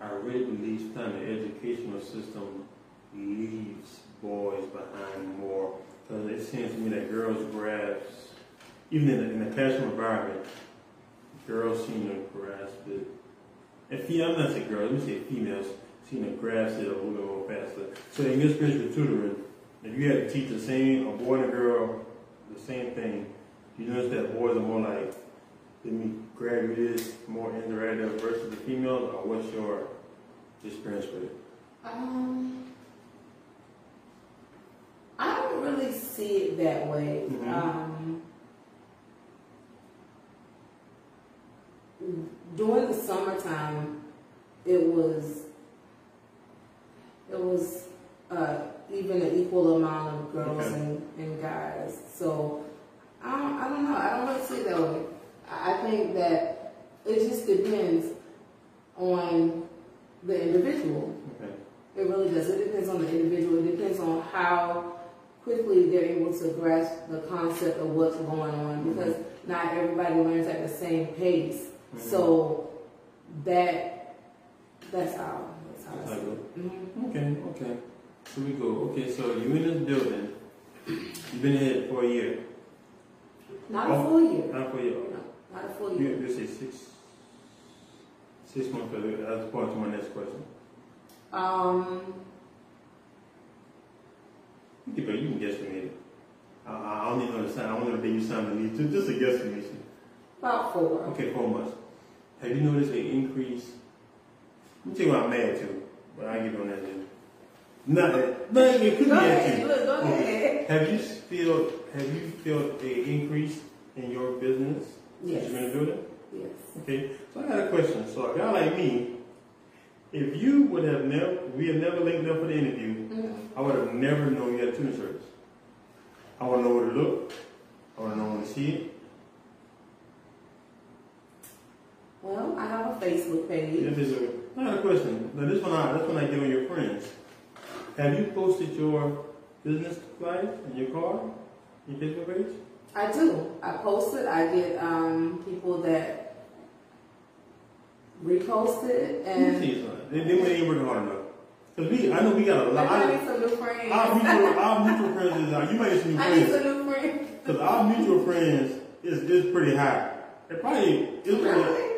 I really believe sometimes the educational system leaves boys behind more because it seems to me that girls grasp, even in the, in the classroom environment, girls seem to grasp it. And fe- I'm not saying girls, let me say females seem to grasp it a little bit more faster. So in your experience with tutoring, if you had to teach the same, a boy and a girl, the same thing, you notice that boys are more like, let me grab you this, more interactive versus the females, or what's your experience with it?
Um, I don't really see it that way.
Mhm.
Um, during the summertime, it was it was uh, even an equal amount of girls
Okay.
and, and guys. So I don't, I don't know. I don't really see it that way. I think that it just depends on the individual.
Okay.
It really does. It depends on the individual. It depends on how quickly they're able to grasp the concept of what's going on because not everybody learns at the same pace.
Mhm.
So that that's how that's how I
That's
see
how
it. Mhm.
Okay, okay. So we go. Okay, so you in this building. You've been here for a year.
Not a full year.
Not a year.
No, not a full year.
You, say six, six months. the- That's part to my next question.
Um,
You can, you can guesstimate it. I, I I don't even sign. I don't know the day you signed the. Just, just a guesstimation.
about four.
Okay, four months. Have you noticed an increase? Let me tell you what I'm mad to, but I ain't get on that yet. Nothing. that. No, it could be
Go
at
ahead.
you.
Look, go
Okay.
ahead.
Have you feel have you felt a increase in your business
Yes.
since you've been building?
Yes.
Okay, so I got a question. So if y'all like me, if you would have never we have never linked up for the interview,
Mhm.
I would have never known you had a tuning service. I want to know where to look. I want to know when to see it.
Well, I have a Facebook page.
This is a, I got a question. Now this one, I, this one I get on your friends. Have you posted your business flyers in your car, your Facebook page?
I do. I post it. I get um, people that repost it, and.
They, they ain't working hard enough. Cause we, I know we got a lot.
I
I,
need some new friends.
our mutual, our mutual friends is, uh, you might get some new
I need
friends.
some new friends.
Cause our mutual friends is, is pretty high. It probably, pretty,
Really?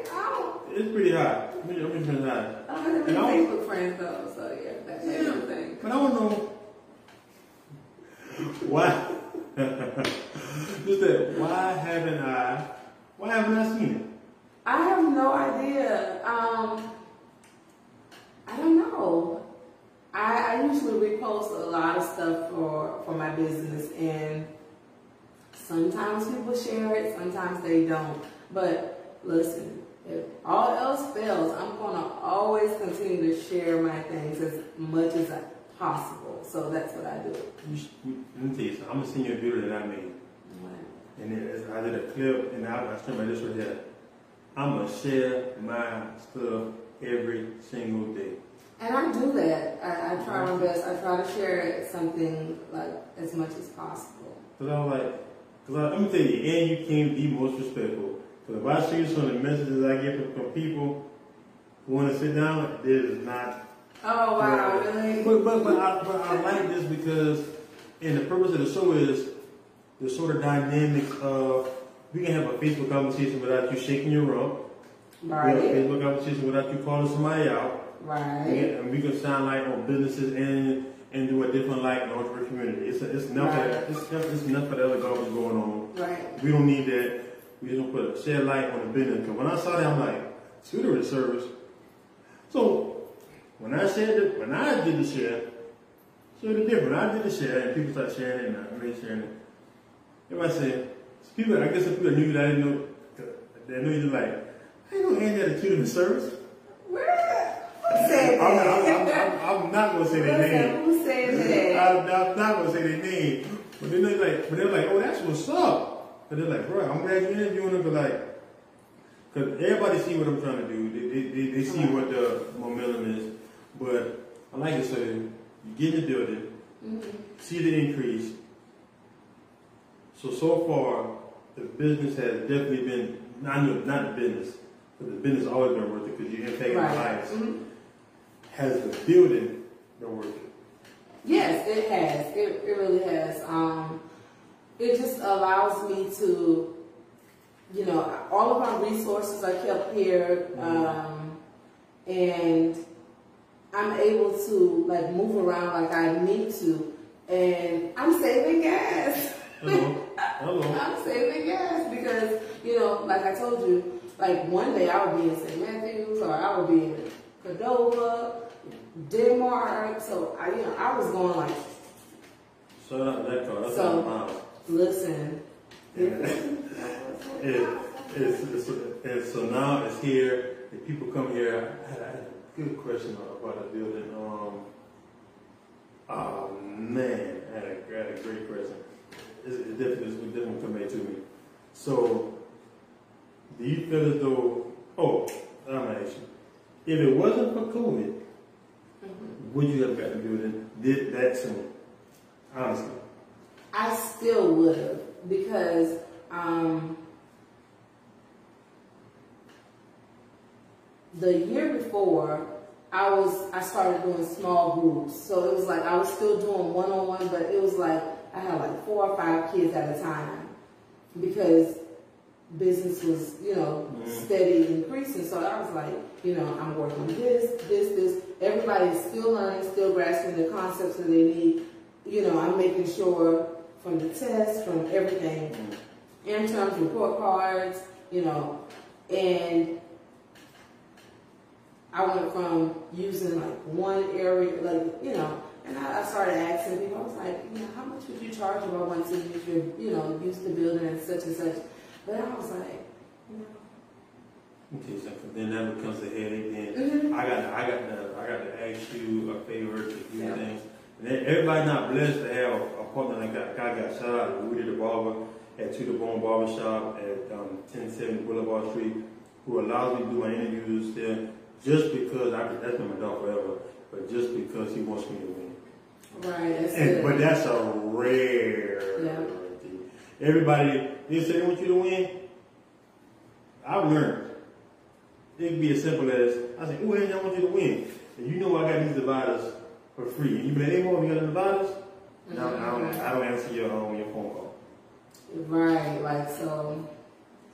It's pretty high. Mutual friends is high.
I don't have any Facebook friends though, so yeah, that's
Yeah.
yeah. thing.
But I don't know why. Just that, why haven't I, why haven't I seen it?
I have no idea. Um, I don't know. I, I usually repost a lot of stuff for, for my business, and sometimes people share it, sometimes they don't. But listen, if all else fails, I'm gonna always continue to share my things as much as I, possible. So that's what I do.
You you- Let me tell you something. I'm gonna send you a video that I made. And then I did a clip, and I, I streamed this right here. I'm gonna share my stuff every single day.
And I do that. I, I try my mm-hmm. best. I try to share something like as much as possible.
Cause I was like, cause I, let me tell you, and you can be most respectful. Cause if I see some of the messages I get from, people who want to sit down, this is not
Oh wow, really?
But, but, but, I, but I like this because, and the purpose of the show is the sort of dynamics of we can have a Facebook conversation without you shaking your rump. We have a
Right,
Facebook conversation without you calling somebody out.
right.
And we can sound like on businesses and and do a different light in the entrepreneur community. It's, it's enough
Right.
of it's, it's enough of the other garbage going on.
Right.
We don't need that. We gonna put shed light on the business. Because when I saw that, I'm like, tutoring service. So when I said that, when I did the share, so the different. I did the share and people started sharing it and I made sharing it. Everybody said, people, I guess some people knew that I didn't know, that knew you like, I ain't gonna Andy had a tutoring service.
Where? Who said
I'm,
that?
I'm, I'm, I'm not gonna say their name.
Who said that?
I'm, I'm not gonna say their name. But then they're like, but they're like, oh, that's what's up. But they're like, bro, I'm glad you're interviewing them, but like, cause everybody see what I'm trying to do. They, they, they, they see what the momentum is. But I like it so you get in the building,
Mhm.
see the increase. So So far, the business has definitely been not not the business, but the business always been worth it because you're impacting
Right.
lives.
Mhm.
Has the building been worth it?
Yes, it has. It, it really has. Um, it just allows me to, you know, all of my resources are kept here, um, and I'm able to like move around like I need to, and I'm saving gas.
Hello, hello.
I'm saving gas because, you know, like I told you, like one day I would be in St. Matthews or I would be in Cordova, Denmark. So I, you know, I was going like,
So that, that car, that's
So-
miles.
Listen.
It, it's, it's, it's, so now it's here. The people come here. I had, a good question about the building. Um, oh man, I had a, I had a great question. It's, it definitely, it's definitely coming to me. So, do you feel as though? Oh, I'm gonna ask you. If it wasn't for COVID, mm-hmm. would you have got the building did that soon? Honestly.
I still would have because um, the year before I was I started doing small groups, so it was like I was still doing one on one, but it was like I had like four or five kids at a time because business was you know
Mhm.
steady increasing. So I was like, you know, I'm working this, this, this. Everybody's still learning, still grasping the concepts that they need. You know, I'm making sure from the test, from everything, interns, report cards, you know, and I went from using like one area, like, you know, and I, I started asking people, I was like, you know, how much would you charge if I wanted to use your, you know, use the building and such and such. But I was like, you know,
Okay, so then that becomes a headache. Then
Mhm.
I got, I got to, I got to ask you a favor to do
Yeah.
things. And everybody not blessed to have a partner like that. I got shout out to Rudy the barber at Tudor Bone Barber Shop at um, 1070 Boulevard Street, who allows me to do my interviews there just because I that's been my dog forever, but just because he wants me to win.
right, that's
And, but that's a rare.
Yeah.
thing. Everybody, they say they want you to win. I've learned. It can be as simple as I say, "Oh, hey, I want you to win," and you know I got these dividers for free. And you be like, "Hey, mom, you got the dividers?" No, I don't. I don't answer your um, your phone call.
Right, like, so,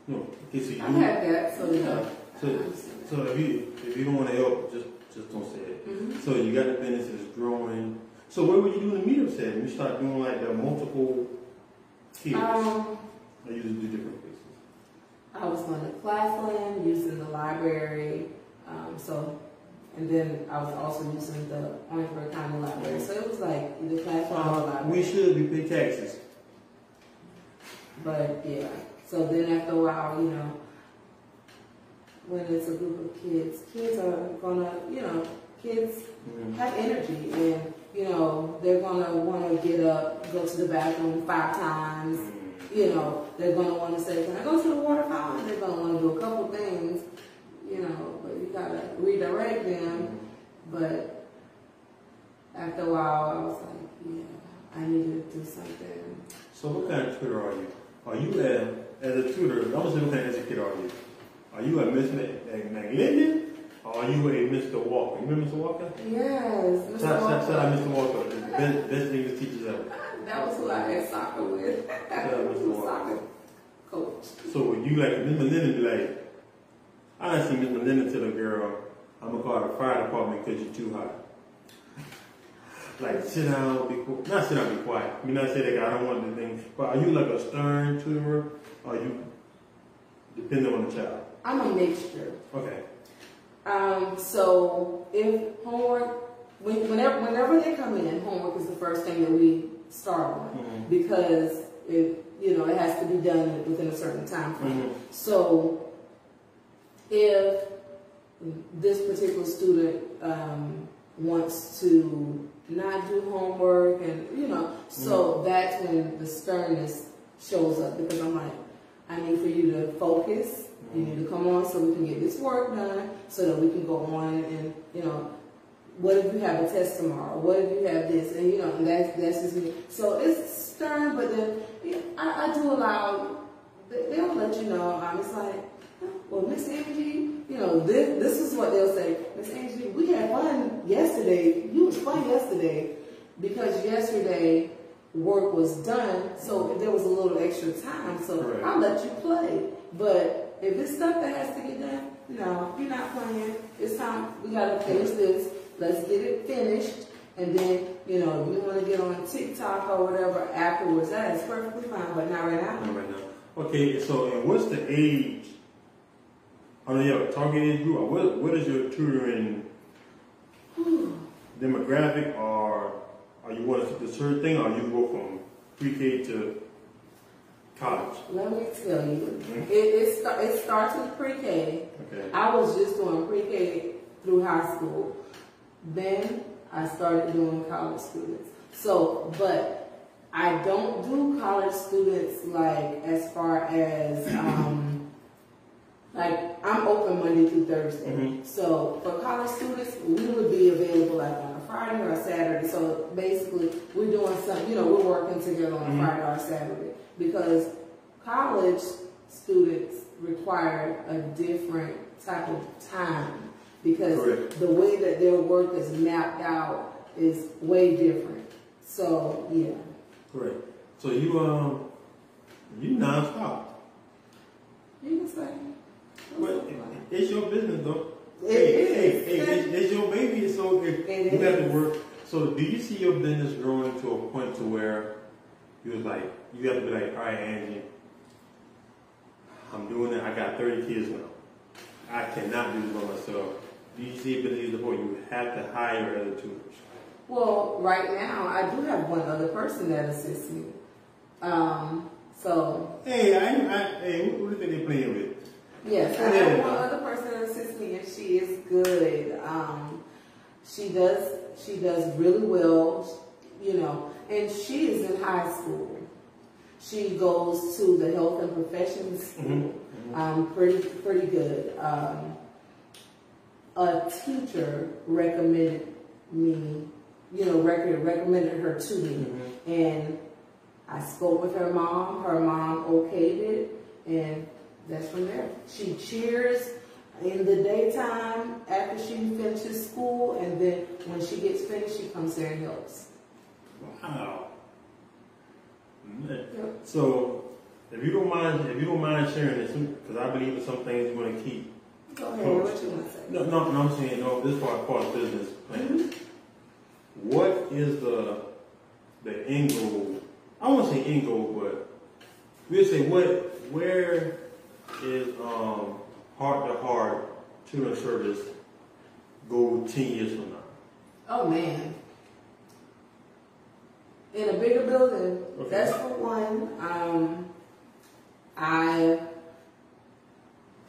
No, okay, so you.
I had that, so, you know.
So, so if you if you don't want to help, just just don't say it.
Mhm.
So you got the business is growing. So where were you doing the meetups at? You start doing like the multiple tiers.
Um,
I usually do different places.
I was going to Claflin, using the library, um, so, and then I was also using the Orangeburg County Library. So it was like either Claflin or
Uh,
library.
we should be pay taxes.
But yeah, so then after a while, you know, when it's a group of kids, kids are gonna, you know, kids
Mm-hmm.
have energy and, you know, they're gonna wanna get up, go to the bathroom five times, you know, they're gonna wanna say, can I go to the water fountain? They're gonna wanna do a couple things, you know, gotta redirect them. But after a while, I was like, yeah, I need to do something.
So what kind of tutor are you? Are you a, as a tutor, gonna say what kind of educator are you? Are you a Miss McLendon or are you a Mr. Walker? You remember Mr. Walker?
Yes, Mr.
Shout, shout, shout out Mr. Walker, the best, best English teachers ever.
That was who I had soccer with.
Yeah,
He
Mr. Walker.
soccer coach.
So would you like Miss Melinda be like, I seen Miss Melinda tell a girl, I'm gonna call the fire department because you're too hot. Like sit down, be quiet. Not sit down, be quiet. I mean, not say that I don't want the thing. But are you like a stern tutor? Or are you depending on the child?
I'm a mixture.
Okay.
Um, so if homework, when, whenever whenever they come in, homework is the first thing that we start on
Mhm.
because it you know it has to be done within a certain time frame.
Mhm.
So if this particular student um, wants to not do homework and you know, so that's when the sternness shows up because I'm like, I need for you to focus. You need to come on so we can get this work done so that we can go on and, you know, what if you have a test tomorrow? What if you have this? And you know, and that's that's just me. So it's stern, but then I, I do allow. they- They'll let you know. Um, it's like, well, Miss Angie, you know, this this is what they'll say. Miss Angie, we had fun yesterday. You was fun yesterday because yesterday work was done. So there was a little extra time. So
Correct.
I'll let you play. But if it's stuff that has to get done, no, you're not playing. It's time. We gotta finish this. Let's get it finished. And then, you know, you want to get on TikTok or whatever afterwards, that is perfectly fine, but not right now.
Not right now. Okay, so and what's the age? I mean, your target age group. What what is your tutoring demographic, or are you want to the certain thing, or you go from pre-K to college?
Let me tell you,
Mhm.
it, it, sta- it starts with pre-K.
Okay.
I was just doing pre-K through high school. Then I started doing college students. So, but I don't do college students like as far as um, like I'm open Monday through Thursday.
Mhm.
So for college students, we would be available like on a Friday or a Saturday. So basically, we're doing some, you know, we're working together on a
Mhm.
Friday or a Saturday because college students require a different type of time because
Correct.
the way that their work is mapped out is way different. So yeah,
Correct. So you um you nonstop.
you can say.
But it's your business though.
It
hey,
is.
hey, hey, it's, it's your baby. So if
It
you have to work. So do you see your business growing to a point to where you was like you have to be like, all right, Angie, I'm doing it. I got 30 kids now. I cannot do this by myself. Do you see it business to the point you have to hire other tutors?
Well, right now I do have one other person that assists me. Um, so
Hey, I, I hey, who, who do you think they playing with?
Yes, I have one other person that assists me, and she is good. Um, she does she does really well, you know, and she is in high school. She goes to the health and professions school.
Mhm,
Um, pretty pretty good. Um, a teacher recommended me, you know, rec- recommended her to me,
Mhm.
and I spoke with her mom. Her mom okayed it, and that's from there. She cheers in the daytime after she finishes school, and then when she gets finished, she comes there and helps.
Wow.
Yep.
So, if you don't mind, if you don't mind sharing this, because I believe in some things you want to keep.
Go ahead. What you want to say?
No, no, no, I'm saying no. This part, part of business plan. Mm-hmm. What is the the end goal? I won't say end goal, but we'll say what. Where is um heart to heart children's service go ten years from now?
Oh man. In a bigger building,
Okay.
that's for one. Um, I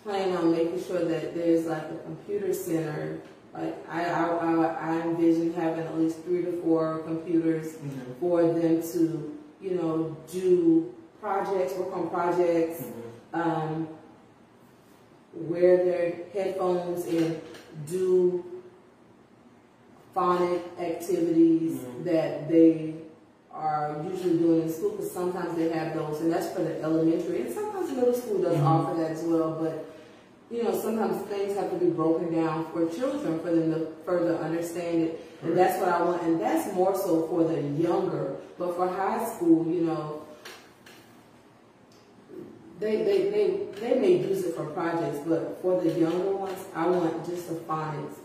plan on making sure that there's like a computer center. Like I, I, I, I envision having at least three to four computers for them to, you know, do projects, work on projects, um, wear their headphones and do phonic activities
Mhm.
that they are usually doing in school because sometimes they have those and that's for the elementary and sometimes middle school does
Mhm.
offer that as well but you know sometimes things have to be broken down for children for them to further understand it and that's what I want and that's more so for the younger but for high school you know they, they, they, they may use it for projects, but for the younger ones, I want just a phonics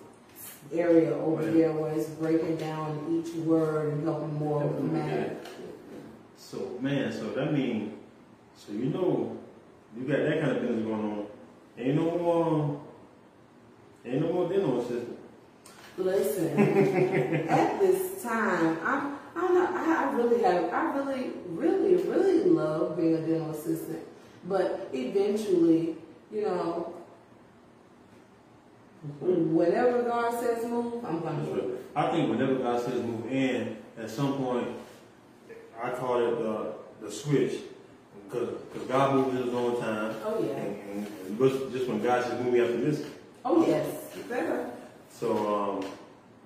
area over
Right.
there where it's breaking down each word and helping more with the math.
So man, so that means, so you know, you got that kind of business going on. Ain't no more, ain't no more dental assistant.
Listen, at this time, I'm, I, I really have, I really, really, really love being a dental assistant. But eventually, you know, whenever God says move, I'm gonna move.
I think whenever God says move in, at some point, I call it the the switch, because God moves in His own time,
Oh yeah.
and, and, and just when God says move me after this.
Oh yes. Better.
So um,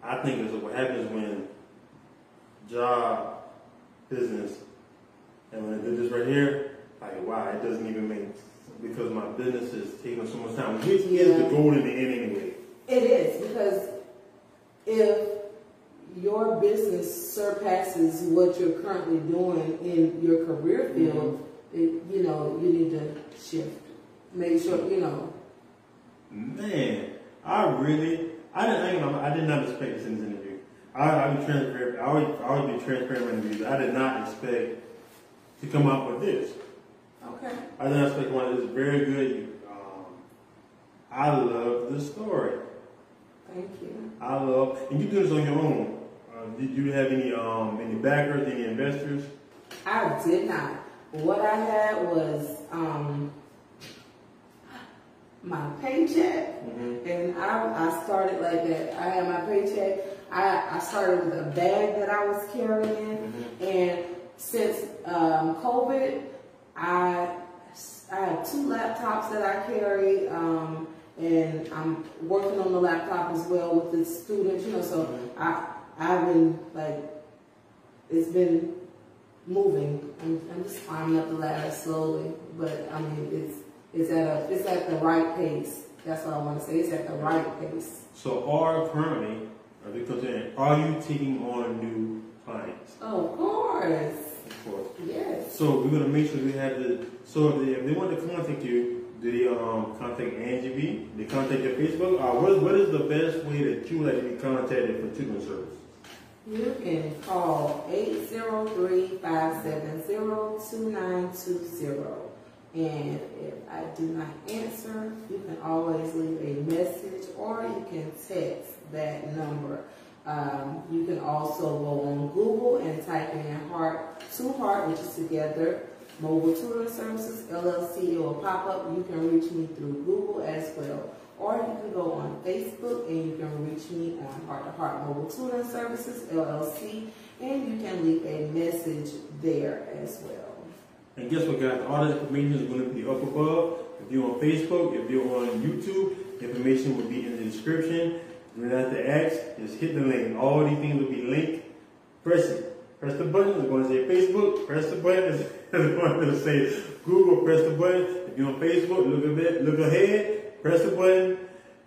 I think is what happens when job, business, and when I did this right here, wow, it doesn't even make because my business is taking so much time, which is
Yeah.
the goal in the end anyway.
It is because if your business surpasses what you're currently doing in your career mm-hmm. field, it, you know, you need to shift. Make sure, you know,
Man, I really, I didn't, I, gonna- I did not expect this in this interview. I, I be transparent. I always, I always be transparent in interviews. I did not expect to come out with this.
Okay.
I not expect one. It's very good. Um, I love the story.
Thank you.
I love, and you do this on your own. Uh, did you have any, um, any backers, any investors?
I did not. What I had was um, my paycheck,
Mm-hmm.
and I, I started like that. I had my paycheck. I, I started with a bag that I was carrying, and since um, COVID, I I have two laptops that I carry, um, and I'm working on the laptop as well with the students. You know, so I I've been like it's been moving. I'm, I'm just climbing up the ladder slowly, but I mean it's it's at a it's at the right pace. That's what I want to say. It's at the right pace.
So, are currently, are you are you taking on new clients?
Oh, of course, Yes.
So we're gonna make sure we have the. So if they, if they want to contact you, do they um contact Angie B? They contact your Facebook. Uh, what what is the best way that you would like to be contacted for tutoring service?
You can call 803-570-2920. And if I do not answer, you can always leave a message or you can text that number. Um, you can also go on Google and type in Heart to Heart, which is together, Mobile Tutoring Services LLC. It will pop up. You can reach me through Google as well. Or you can go on Facebook and you can reach me on Heart to Heart Mobile Tutoring Services LLC, and you can leave a message there as well.
And guess what, guys? All the information is going to be up above. If you're on Facebook, if you're on YouTube, information will be in the description. You don't have to ask. Just hit the link. All these things will be linked. Press it. Press the button. It's going to say Facebook. Press the button. It's going to say Google. Press the button. If you're on Facebook, look a bit. Look ahead. Press the button.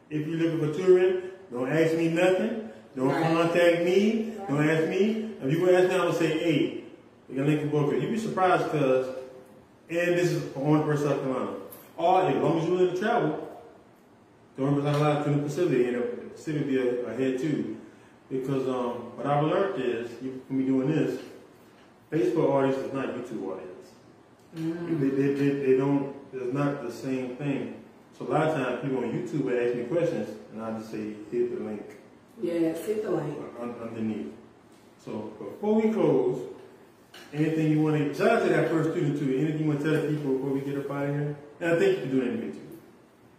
If you're looking for touring, don't ask me nothing. Don't
Right.
contact me. Don't ask me. If you ask me, I'm gonna say, hey, we got Lincoln Booker. You'd be surprised because, and this is for Orangeburg, South Carolina. Or as long as you're willing to travel, the Orangeburg, South Carolina to the and Pacific be ahead too. Because um, what I've learned is, you can be doing this, Facebook audience is not YouTube audience. They, they, they, they don't, it's not the same thing. So a lot of times people on YouTube will ask me questions, and I just say, hit the link
Yes, hit the link.
un- underneath. So before we close, anything you want to shout out to that first student too? Anything you want to tell the people before we get up out of here? And I think you can do anything too.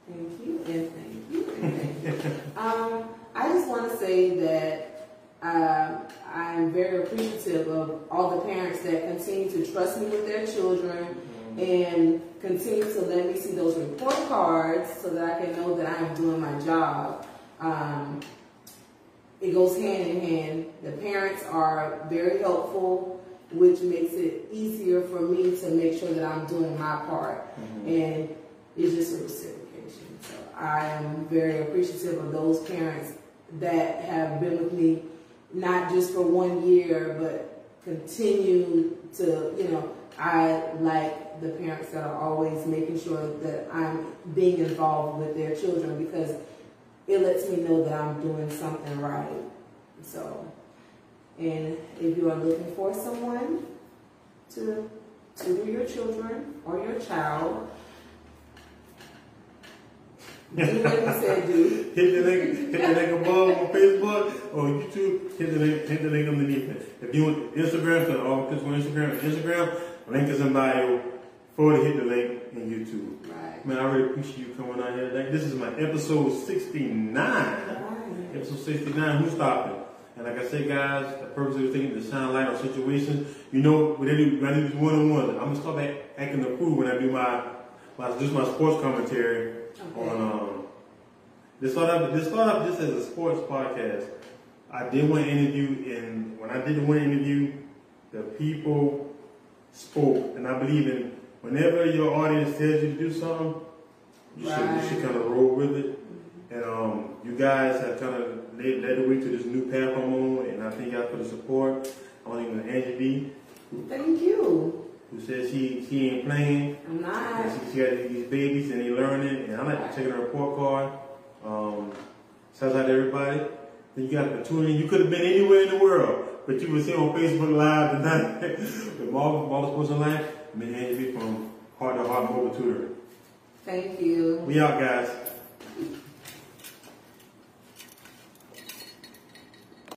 Thank you and thank you and thank you. um, I just want to say that um, I'm very appreciative of all the parents that continue to trust me with their children and continue to let me see those report cards so that I can know that I am doing my job. Um, it goes hand in hand. The parents are very helpful, which makes it easier for me to make sure that I'm doing my part. And it's just a So I am very appreciative of those parents that have been with me, not just for one year, but continue to, you know, I like the parents that are always making sure that I'm being involved with their children because it lets me know that I'm doing something right. So, and if you are looking for someone to tutor your children or your child, do what you said do.
Hit the link, hit the link above on Facebook or YouTube. Hit the link, hit the link underneath it. If you want Instagram, so all pictures on Instagram, Instagram, link is in bio. Forward to hit the link in YouTube.
Right.
Man, I really appreciate you coming out here today. This is my episode 69.
Right.
Episode 69, who's stopping? And like I said, guys, the purpose of this thing is to shine light on situations. You know, when I do, when I do these one-on-one, I'm gonna start back acting the fool when I do my, my just my sports commentary. On um. This start up, this start up just as a sports podcast, I did one interview, and when I did one interview, the people spoke, and I believe in whenever your audience tells you to do something, you should you should kind of roll with it. And um, you guys have kind of led, led the way to this new path I'm on, and I thank y'all for the support. I want to thank Angie B,
Thank you.
Who says she she ain't playing.
I'm not.
And she, she got these babies and they learning, and I'm like checking her report card. Um, shouts out to everybody. Then you got the tuning. You could have been anywhere in the world, but you were sitting on Facebook Live tonight with Marvel, Marvel Sports Online. B from Heart to Heart Mobile Tutoring.
Thank you.
We out, guys.